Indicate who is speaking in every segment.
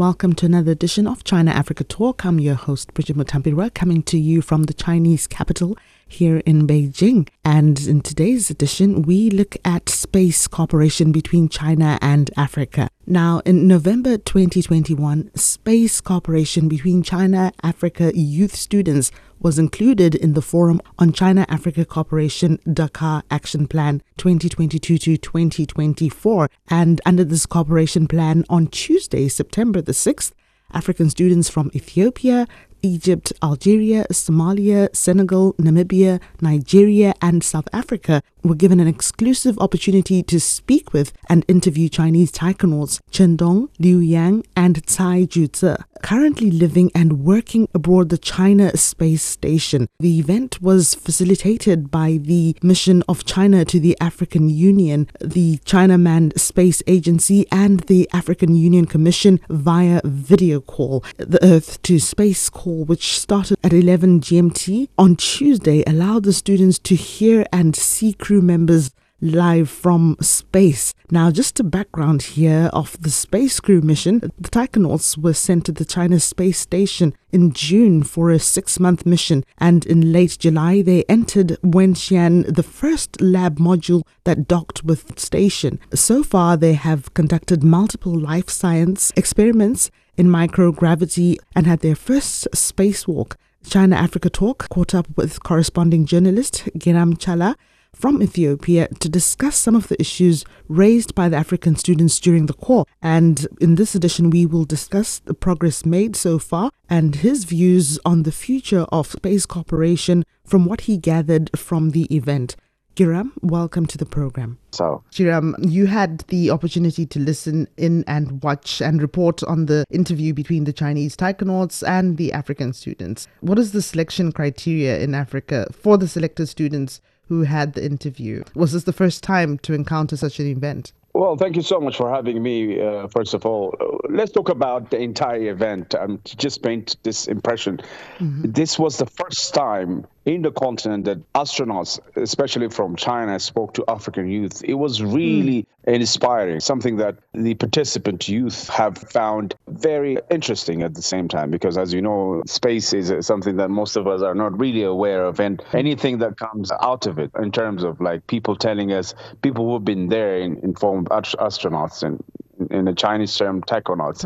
Speaker 1: Welcome to another edition of China Africa Talk. I'm your host, Bridget Mutambira, coming to you from the Chinese capital here in Beijing. And in today's edition, we look at space cooperation between China and Africa. Now, in November 2021, space cooperation between China Africa youth students was included in the Forum on China Africa Cooperation Dakar Action Plan 2022 to 2024. And under this cooperation plan, on Tuesday, September the 6th, African students from Ethiopia, Egypt, Algeria, Somalia, Senegal, Namibia, Nigeria, and South Africa were given an exclusive opportunity to speak with and interview Chinese taikonauts Chen Dong, Liu Yang, and Cai Xuzhe, currently living and working aboard the China Space Station. The event was facilitated by the mission of China to the African Union, the China Manned Space Agency, and the African Union Commission via video call. The Earth to Space call, which started at 11 GMT on Tuesday, allowed the students to hear and see crew members live from space. Now, just a background here of the space crew mission, the Taikonauts were sent to the China Space Station in June for a six month mission, and in late July, they entered Wentian, the first lab module that docked with the station. So far, they have conducted multiple life science experiments in microgravity and had their first spacewalk. China Africa Talk caught up with corresponding journalist Girum Chala from Ethiopia to discuss some of the issues raised by the African students during the call. And in this edition, we will discuss the progress made so far and his views on the future of space cooperation from what he gathered from the event. Girum, welcome to the program.
Speaker 2: So,
Speaker 1: Girum, you had the opportunity to listen in and watch and report on the interview between the Chinese taikonauts and the African students. What is the selection criteria in Africa for the selected students who had the interview? Was this the first time to encounter such an event?
Speaker 2: well, thank you so much for having me. Uh, first of all, let's talk about the entire event. Um, to just paint this impression. This was the first time in the continent that astronauts, especially from China, spoke to African youth. It was hmm. really inspiring, something that the participant youth have found very interesting at the same time, because as you know, space is something that most of us are not really aware of, and anything that comes out of it in terms of like people telling us, people who've been there in, in form of astronauts and in the Chinese term.
Speaker 1: Taikonaut.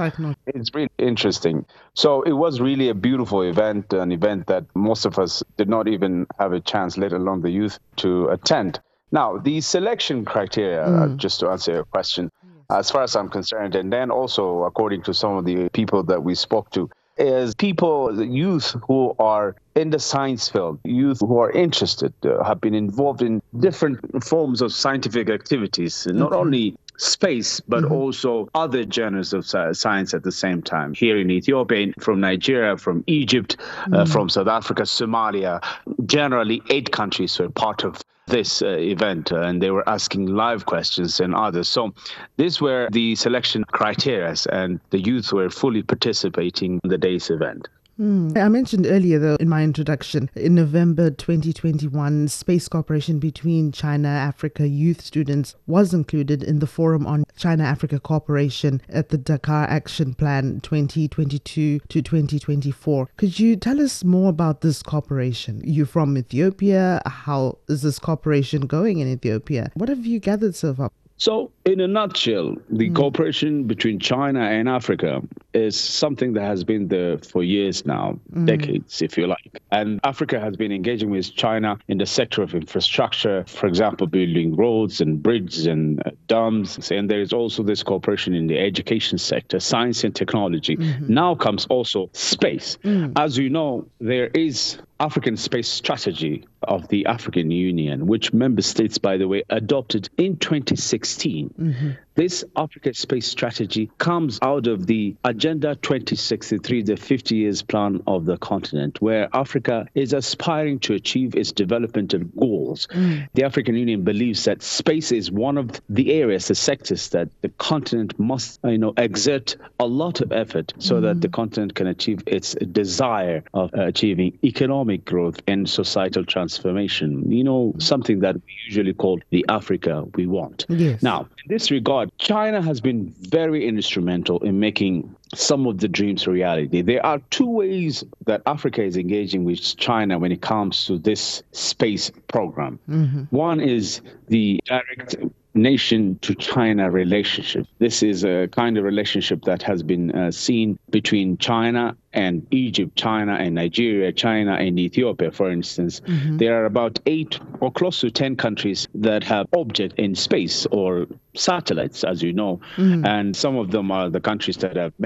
Speaker 2: It's really interesting. So it was really a beautiful event, an event that most of us did not even have a chance, let alone the youth, to attend. Now, the selection criteria, uh, just to answer your question, as far as I'm concerned, and then also according to some of the people that we spoke to, is people, youth who are in the science field, youth who are interested, uh, have been involved in different forms of scientific activities, not only space, but also other genres of science at the same time. Here in Ethiopia, from Nigeria, from Egypt, uh, from South Africa, Somalia, generally eight countries were part of this uh, event uh, and they were asking live questions and others. So these were the selection criteria and the youth were fully participating in the day's event. Mm.
Speaker 1: I mentioned earlier, though, in my introduction, in November 2021, space cooperation between China Africa youth students was included in the Forum on China Africa Cooperation at the Dakar Action Plan 2022 to 2024. Could you tell us more about this cooperation? You're from Ethiopia. How is this cooperation going in Ethiopia? What have you gathered so far?
Speaker 2: So, in a nutshell, the hmm. cooperation between China and Africa is something that has been there for years now, hmm. decades, if you like. And Africa has been engaging with China in the sector of infrastructure, for example, building roads and bridges and uh, dams. And there is also this cooperation in the education sector, science and technology. Hmm. Now comes also space. As you know, there is African space strategy of the African Union, which member states, by the way, adopted in 2016. This Africa Space Strategy comes out of the Agenda 2063, the 50 years plan of the continent, where Africa is aspiring to achieve its developmental goals. Mm. The African Union believes that space is one of the areas, the sectors that the continent must, you know, exert a lot of effort so mm. that the continent can achieve its desire of achieving economic growth and societal transformation. You know, something that we usually call the Africa we want.
Speaker 1: Yes.
Speaker 2: Now, in this regard, China has been very instrumental in making some of the dreams reality. There are two ways that Africa is engaging with China when it comes to this space program. Mm-hmm. One is the direct nation to China relationship. This is a kind of relationship that has been uh, seen between China and Egypt, China and Nigeria, China and Ethiopia, for instance. Mm-hmm. There are about eight or close to 10 countries that have object in space or satellites, as you know, mm-hmm. and some of them are the countries that I've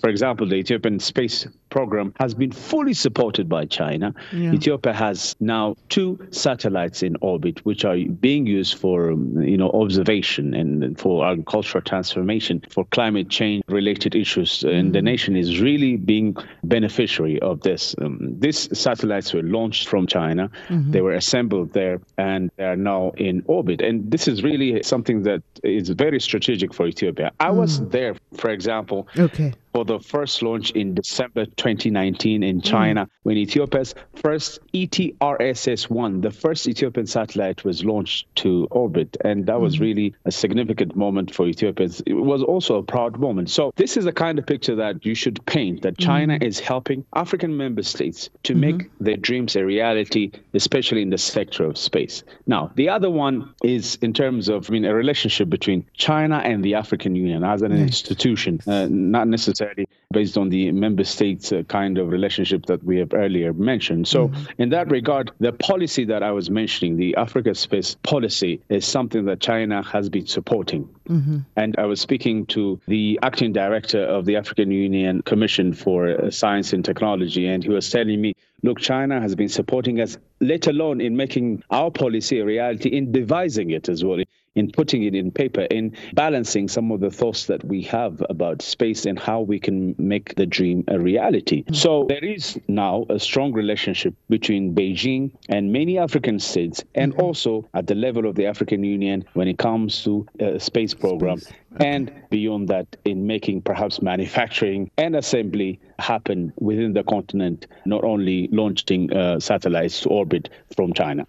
Speaker 2: For example, the Ethiopian space program has been fully supported by China. Yeah. Ethiopia has now two satellites in orbit, which are being used for, um, you know, observation and for agricultural transformation, for climate change related issues. Mm-hmm. And the mm-hmm. nation is really being beneficiary of this. Um, these satellites were launched from China. Mm-hmm. They were assembled there and they are now in orbit. And this is really something that is very strategic for Ethiopia. I mm. was there, for example,
Speaker 1: okay
Speaker 2: for the first launch in December 2019 in China mm. when Ethiopia's first ETRSS 1, the first Ethiopian satellite, was launched to orbit. And that was mm. really a significant moment for Ethiopia. It was also a proud moment. So, this is the kind of picture that you should paint that China mm. is helping African member states to mm-hmm. make their dreams a reality, especially in the sector of space. Now, the other one is in terms of I mean, a relationship between China and the African Union as an institution, uh, not necessarily necessarily based on the member states uh, kind of relationship that we have earlier mentioned. So, mm-hmm. in that regard, the policy that I was mentioning, the Africa Space Policy, is something that China has been supporting. Mm-hmm. And I was speaking to the acting director of the African Union Commission for uh, Science and Technology, and he was telling me, look, China has been supporting us, let alone in making our policy a reality, in devising it as well in putting it in paper, in balancing some of the thoughts that we have about space and how we can make the dream a reality. Mm-hmm. So there is now a strong relationship between Beijing and many African states, and mm-hmm. also at the level of the African Union when it comes to a space program, space. Okay. and beyond that, in making perhaps manufacturing and assembly happen within the continent, not only launching uh, satellites to orbit from China.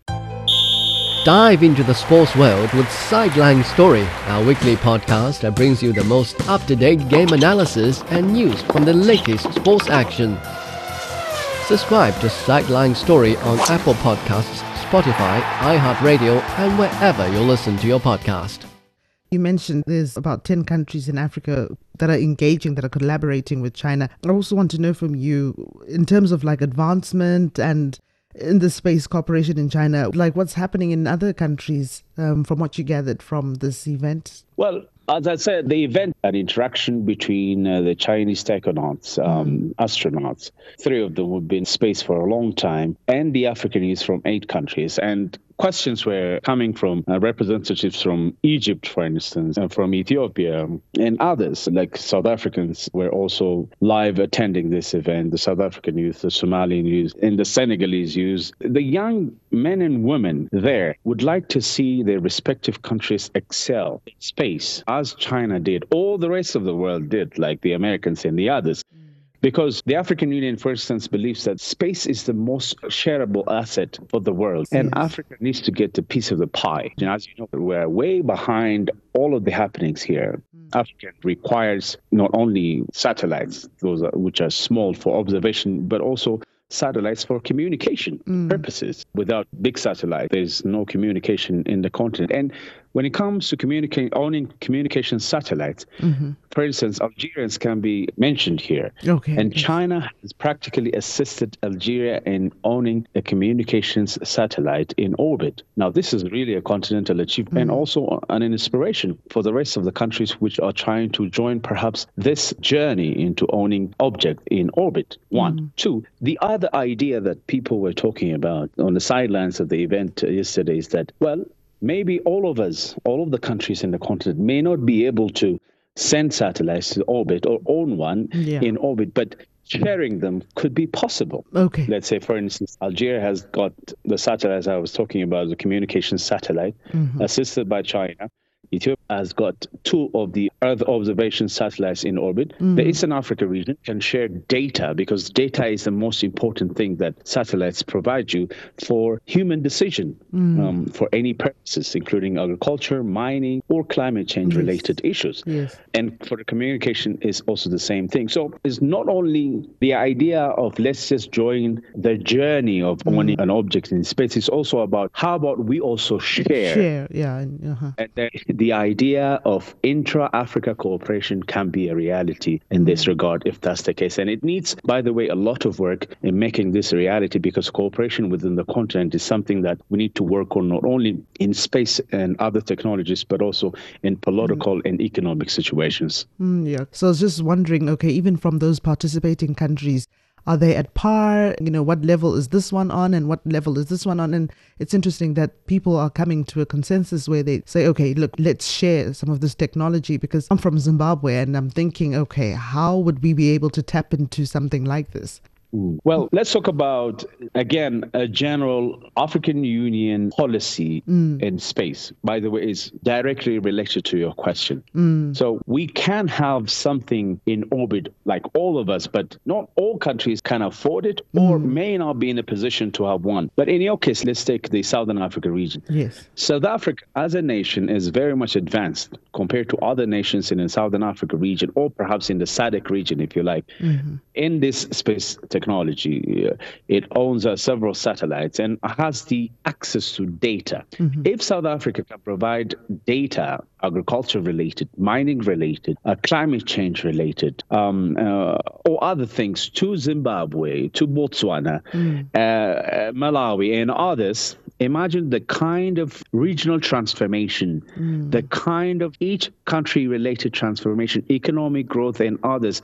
Speaker 3: Dive into the sports world with Sideline Story, our weekly podcast that brings you the most up-to-date game analysis and news from the latest sports action. Subscribe to Sideline Story on Apple Podcasts, Spotify, iHeartRadio, and wherever you listen to your podcast.
Speaker 1: You mentioned there's about 10 countries in Africa that are engaging, that are collaborating with China. I also want to know from you, in terms of like advancement and in the space cooperation in China, like what's happening in other countries um, from what you gathered from this event?
Speaker 2: Well, as I said, the event, an interaction between uh, the Chinese technonauts, um, mm. astronauts, three of them who've been in space for a long time, and the African youth from eight countries. And questions were coming from uh, representatives from Egypt, for instance, and from Ethiopia, and others, like South Africans, were also live attending this event. The South African youth, the Somalian youth, and the Senegalese youth. The young men and women there would like to see their respective countries excel in space, as China did, all the rest of the world did, like the Americans and the others. Mm because the African Union, for instance, believes that space is the most shareable asset for the world, and yes. Africa needs to get a piece of the pie. And as you know, we're way behind all of the happenings here. Mm. Africa requires not only satellites, those are, which are small for observation, but also satellites for communication mm. purposes. Without big satellite, there's no communication in the continent. And when it comes to communicating, owning communication satellites, mm-hmm. for instance, Algerians can be mentioned here.
Speaker 1: Okay.
Speaker 2: And China has practically assisted Algeria in owning a communications satellite in orbit. Now, this is really a continental achievement mm-hmm. and also an inspiration for the rest of the countries which are trying to join perhaps this journey into owning object in orbit. One. Mm-hmm. Two, the other idea that people were talking about on the sidelines of the event yesterday is that, well, maybe all of us, all of the countries in the continent, may not be able to send satellites to orbit or own one
Speaker 1: Yeah.
Speaker 2: in orbit, but sharing them could be possible.
Speaker 1: Okay.
Speaker 2: Let's say, for instance, Algeria has got the satellites I was talking about, the communication satellite, mm-hmm. assisted by China. Ethiopia has got two of the Earth observation satellites in orbit. The Eastern Africa region can share data because data is the most important thing that satellites provide you for human decision um, for any purposes, including agriculture, mining, or climate change related issues.
Speaker 1: Yes.
Speaker 2: And for the communication is also the same thing. So it's not only the idea of let's just join the journey of owning an object in space, it's also about how about we also share.
Speaker 1: Share. Yeah. Uh-huh.
Speaker 2: And then the idea of intra Africa cooperation can be a reality in this regard if that's the case. And it needs, by the way, a lot of work in making this a reality because cooperation within the continent is something that we need to work on not only in space and other technologies, but also in political and economic situations.
Speaker 1: Mm, yeah. So I was just wondering, okay, even from those participating countries, are they at par? You know, what level is this one on and what level is this one on? And it's interesting that people are coming to a consensus where they say, okay, look, let's share some of this technology because I'm from Zimbabwe and I'm thinking, okay, how would we be able to tap into something like this? Mm.
Speaker 2: Well, let's talk about, again, a general African Union policy mm. in space. By the way, is directly related to your question. Mm. So we can have something in orbit, like all of us, but not all countries can afford it or may not be in a position to have one. But in your case, let's take the Southern Africa region.
Speaker 1: Yes.
Speaker 2: South Africa, as a nation, is very much advanced compared to other nations in the Southern Africa region, or perhaps in the SADC region, if you like. Mm-hmm. In this space technology, uh, it owns uh, several satellites and has the access to data. If South Africa can provide data, agriculture related, mining related, uh, climate change related, um, uh, or other things to Zimbabwe, to Botswana, uh, uh, Malawi, and others, imagine the kind of regional transformation, the kind of each country related transformation, economic growth, and others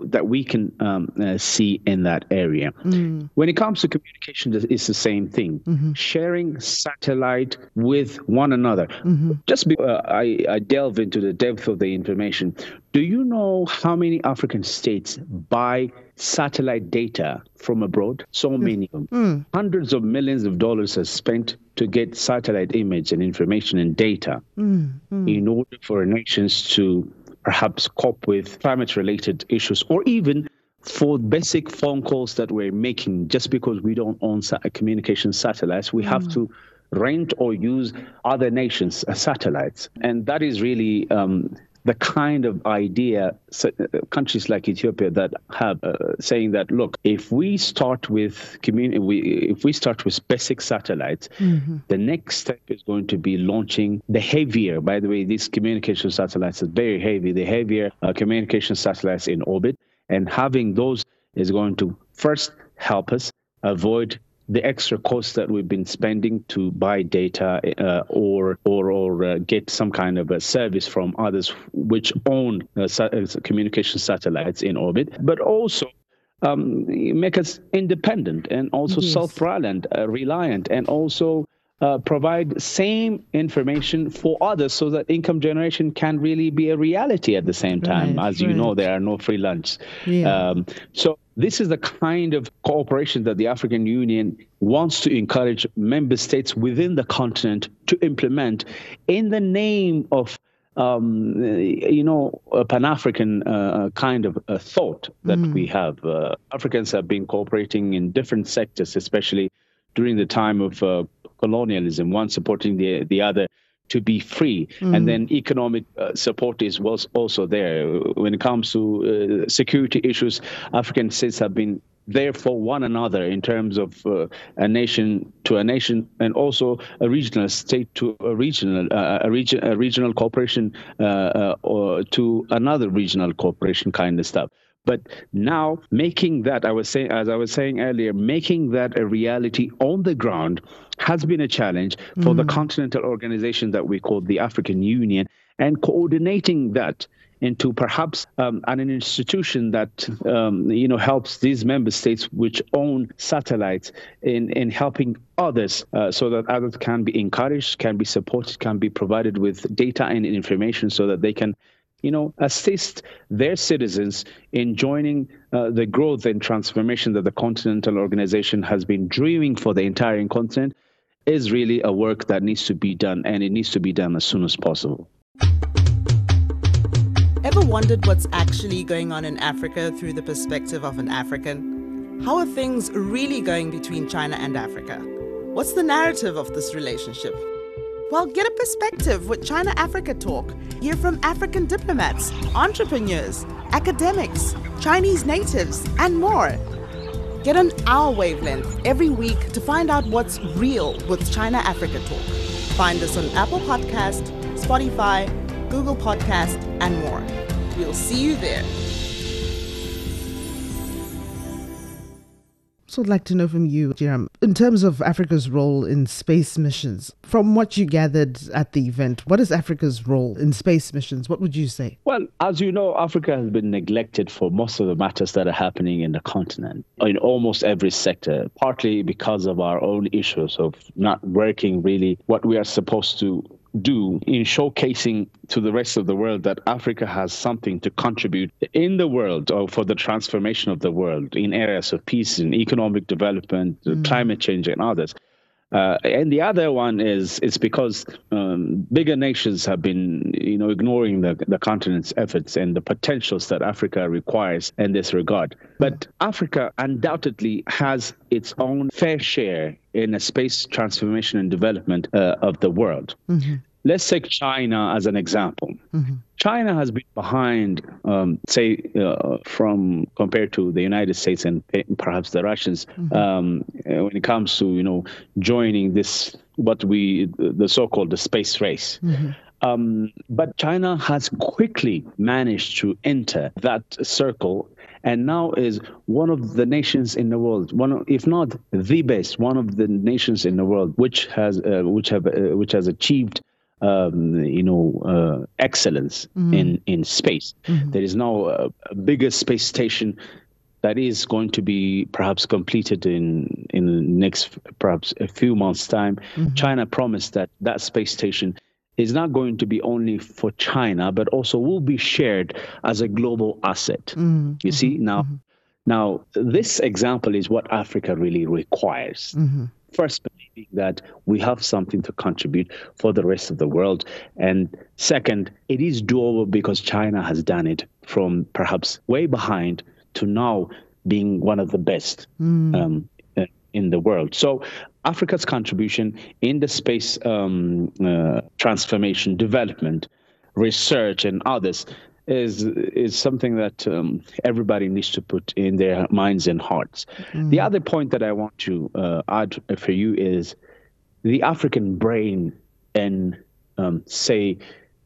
Speaker 2: that we can um, uh, see in that area. When it comes to communication, it's the same thing sharing satellite with one another. Just be, uh, I, I delve into the depth of the information. Do you know how many African states buy satellite data from abroad? So hmm. many. Of them. Hundreds of millions of dollars are spent to get satellite image and information and data hmm. Hmm. in order for nations to perhaps cope with climate related issues or even for basic phone calls that we're making. Just because we don't own sa- communication satellites we have to rent or use other nations satellites. And that is really um, the kind of idea so, uh, countries like Ethiopia that have uh, saying that look if we start with community we, if we start with basic satellites the next step is going to be launching the heavier by the way these communication satellites are very heavy the heavier uh, communication satellites in orbit. And having those is going to first help us avoid the extra costs that we've been spending to buy data uh, or or or uh, get some kind of a service from others which own uh, uh, communication satellites in orbit, but also um, make us independent and also
Speaker 1: Yes.
Speaker 2: self-reliant, uh, reliant, and also uh, provide same information for others so that income generation can really be a reality at the same time.
Speaker 1: Right,
Speaker 2: As you know, there are no free lunch.
Speaker 1: Yeah.
Speaker 2: Um, so this is the kind of cooperation that the African Union wants to encourage member states within the continent to implement in the name of um, you know, a Pan African uh, kind of uh, thought that we have. Uh, Africans have been cooperating in different sectors, especially during the time of uh, colonialism, one supporting the, the other to be free. And then economic uh, support is was also there. When it comes to uh, security issues, African states have been there for one another in terms of uh, a nation to a nation and also a regional state to a regional uh, a, region, a regional cooperation uh, uh, or to another regional cooperation kind of stuff but now making that i was saying as i was saying earlier making that a reality on the ground has been a challenge for the continental organization that we call the african union and coordinating that into perhaps um, an institution that um, you know helps these member states which own satellites in in helping others uh, so that others can be encouraged, can be supported, can be provided with data and information so that they can you know, assist their citizens in joining uh, the growth and transformation that the Continental Organization has been dreaming for the entire continent is really a work that needs to be done, and it needs to be done as soon as possible.
Speaker 4: Ever wondered what's actually going on in Africa through the perspective of an African? How are things really going between China and Africa? What's the narrative of this relationship? Well, get a perspective with China Africa Talk. Hear from African diplomats, entrepreneurs, academics, Chinese natives, and more. Get on our wavelength every week to find out what's real with China Africa Talk. Find us on Apple Podcast, Spotify, Google Podcast, and more. We'll see you there.
Speaker 1: So I'd like to know from you, Girum, in terms of Africa's role in space missions, from what you gathered at the event, what is Africa's role in space missions? What would you say?
Speaker 2: Well, as you know, Africa has been neglected for most of the matters that are happening in the continent, in almost every sector, partly because of our own issues of not working really what we are supposed to do in showcasing to the rest of the world that Africa has something to contribute in the world or for the transformation of the world in areas of peace and economic development, mm. climate change, and others. Uh, and the other one is it's because um, bigger nations have been, you know, ignoring the, the continent's efforts and the potentials that Africa requires in this regard. But Africa undoubtedly has its own fair share in a space transformation and development uh, of the world. Mm-hmm. Let's take China as an example. Mm-hmm. China has been behind, um, say, uh, from compared to the United States and perhaps the Russians mm-hmm. um, uh, when it comes to you know joining this what we the so-called the space race. Mm-hmm. Um, but China has quickly managed to enter that circle and now is one of the nations in the world, one of, if not the best, one of the nations in the world which has uh, which have uh, which has achieved um, you know, uh, excellence mm-hmm. in in space. Mm-hmm. There is now a, a, bigger space station that is going to be perhaps completed in in the next perhaps a few months' time. Mm-hmm. China promised that that space station is not going to be only for China, but also will be shared as a global asset. Mm-hmm. You see now. Mm-hmm. Now, this example is what Africa really requires. Mm-hmm. First, believing that we have something to contribute for the rest of the world. And second, it is doable because China has done it from perhaps way behind to now being one of the best mm. um, in the world. So Africa's contribution in the space um, uh, transformation, development, research, and others is is something that um, everybody needs to put in their minds and hearts. Mm. The other point that I want to uh, add for you is the African brain and um, say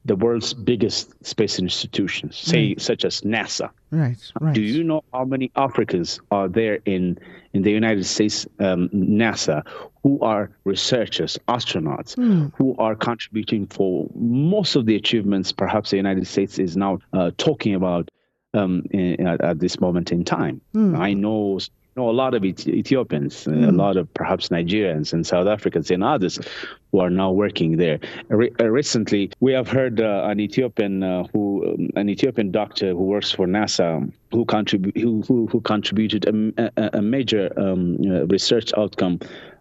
Speaker 2: the world's biggest space institutions, say such as NASA.
Speaker 1: Right, right.
Speaker 2: Do you know how many Africans are there in in the United States um, NASA who are researchers, astronauts, mm. who are contributing for most of the achievements perhaps the United States is now uh, talking about um, in, at, at, this moment in time? Mm. I know know a lot of Ethiopians, mm. a hmm. lot of perhaps Nigerians and South Africans and others who are now working there. Re- uh, recently, we have heard uh, an Ethiopian uh, who, um, an Ethiopian doctor who works for NASA, who contribute who, who, who contributed a, a, a major um, uh, research outcome.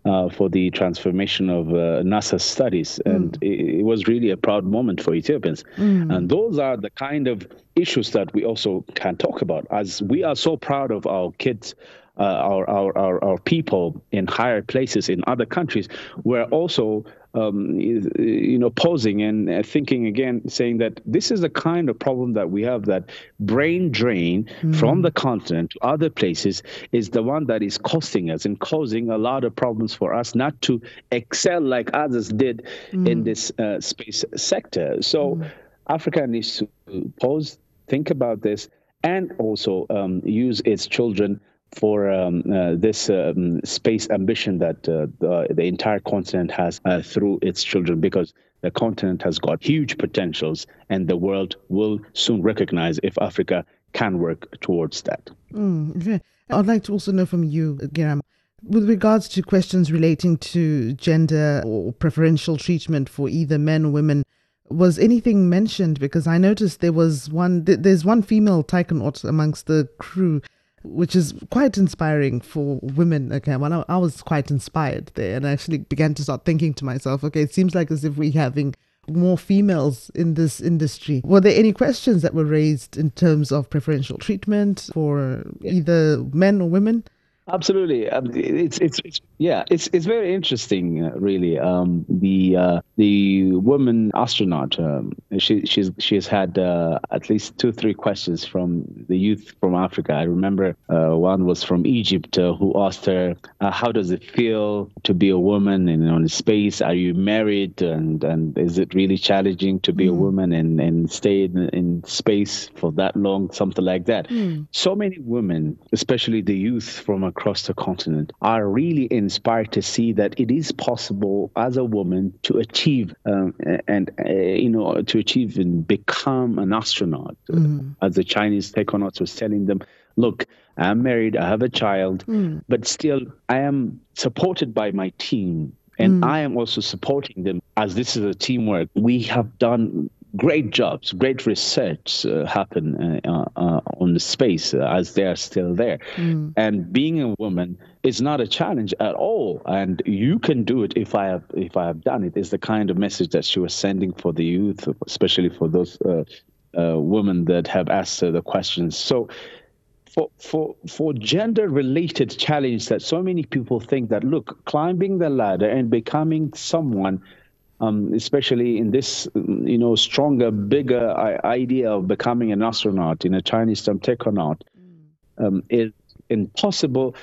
Speaker 2: Uh, for the transformation of uh, NASA studies. Mm. And it, it, was really a proud moment for Ethiopians. Mm. And those are the kind of issues that we also can talk about, as we are so proud of our kids uh, our, our, our, our, people in higher places in other countries were also um, you know posing and uh, thinking again saying that this is the kind of problem that we have that brain drain mm. from the continent to other places is the one that is costing us and causing a lot of problems for us not to excel like others did mm. in this uh, space sector so mm. africa needs to pause think about this and also um, use its children for um, uh, this um, space ambition that uh, the, the, entire continent has uh, through its children because the continent has got huge potentials, and the world will soon recognize if Africa can work towards that.
Speaker 1: Mm. I'd like to also know from you, Girum, with regards to questions relating to gender or preferential treatment for either men or women, was anything mentioned? Because I noticed there was one, there's one female taikonaut amongst the crew, which is quite inspiring for women. Okay, well, I, I was quite inspired there and I actually began to start thinking to myself, okay, it seems like as if we're having more females in this industry. Were there any questions that were raised in terms of preferential treatment for either men or women?
Speaker 2: Absolutely, it's, it's, it's yeah, it's it's very interesting, uh, really. Um, the uh, the woman astronaut, um, she she's she has had uh, at least two three questions from the youth from Africa. I remember uh, one was from Egypt uh, who asked her, uh, "How does it feel to be a woman in on space? Are you married? And and is it really challenging to be mm. a woman and and stay in, in space for that long? Something like that." Mm. So many women, especially the youth from across the continent are really inspired to see that it is possible as a woman to achieve um, and uh, you know to achieve and become an astronaut mm. as the chinese taikonauts was telling them look i'm married i have a child mm. but still i am supported by my team and mm. I am also supporting them as this is a teamwork. We have done great jobs, great research uh, happen uh, uh, on the space uh, as they are still there. Mm. And being a woman is not a challenge at all. And you can do it if I have if I have done it. Is the kind of message that she was sending for the youth, especially for those uh, uh, women that have asked the questions. So. For, for for gender related challenge that so many people think that look climbing the ladder and becoming someone um, especially in this, you know, stronger, bigger idea of becoming an astronaut in a Chinese term, taikonaut, mm. um, is impossible.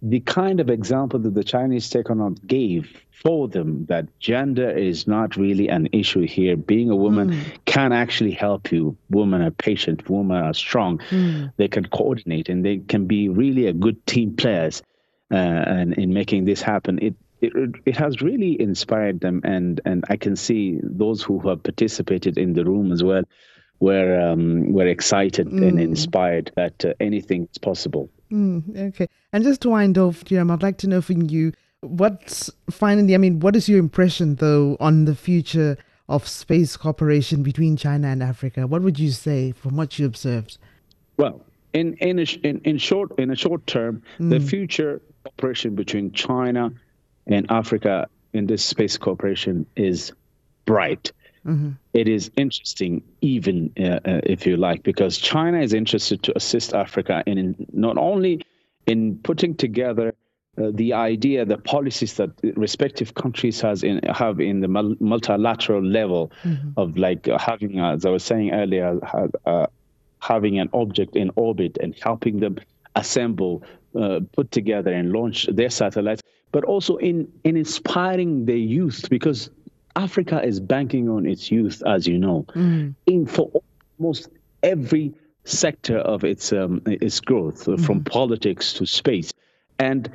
Speaker 2: The kind of example that the Chinese taikonaut gave for them that gender is not really an issue here. Being a woman mm. can actually help you. Women are patient, women are strong. Mm. They can coordinate and they can be really a good team players. Uh, and in making this happen, it it, it has really inspired them and and I can see those who have participated in the room as well were um, were excited mm. and inspired that uh, anything is possible.
Speaker 1: Mm, okay, and just to wind off, Jeremy, I'd like to know from you what's finally. I mean, what is your impression though on the future of space cooperation between China and Africa? What would you say from what you observed?
Speaker 2: Well, in in a, in, in short in a short term, mm. the future cooperation between China and Africa in this space cooperation is bright. Mm-hmm. It is interesting, even uh, uh, if you like, because China is interested to assist Africa in, in not only in putting together uh, the idea, the policies that respective countries has in have in the multilateral level mm-hmm. of like having, as I was saying earlier, uh, having an object in orbit and helping them assemble, uh, put together, and launch their satellites but also in, in inspiring the youth because Africa is banking on its youth, as you know, mm. in for almost every sector of its um, its growth, mm. from politics to space. And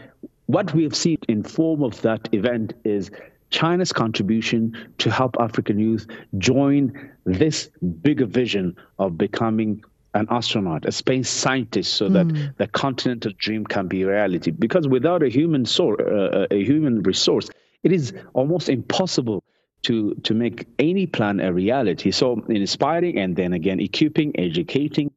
Speaker 2: what we have seen in form of that event is China's contribution to help African youth join this bigger vision of becoming an astronaut, a space scientist, so mm. that hmm. the continental dream can be reality. Because without a human source, uh, a human resource, it is almost impossible to to make any plan a reality. So inspiring, and then again equipping, educating,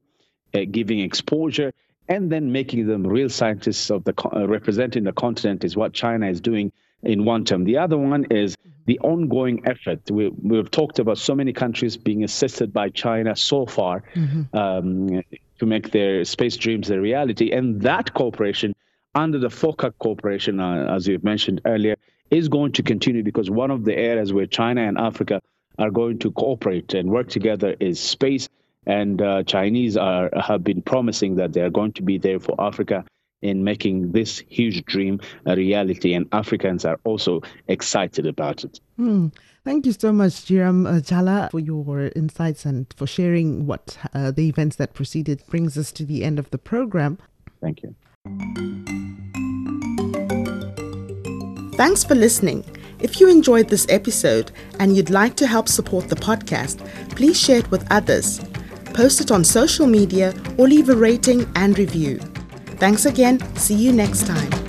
Speaker 2: uh, giving exposure, and then making them real scientists of the uh, representing the continent is what China is doing in one term. The other one is the ongoing effort. We, we've talked about so many countries being assisted by China so far mm-hmm. um, to make their space dreams a reality. And that cooperation under the FOCAC cooperation, uh, as you've mentioned earlier, is going to continue because one of the areas where China and Africa are going to cooperate and work together is space. And uh, Chinese are have been promising that they are going to be there for Africa in making this huge dream a reality, and Africans are also excited about it.
Speaker 1: Hmm. Thank you so much, Girum uh, Chala, for your insights and for sharing what uh, the events that preceded brings us to the end of the program.
Speaker 2: Thank you.
Speaker 1: Thanks for listening. If you enjoyed this episode and you'd like to help support the podcast, please share it with others. Post it on social media or leave a rating and review. Thanks again. See you next time.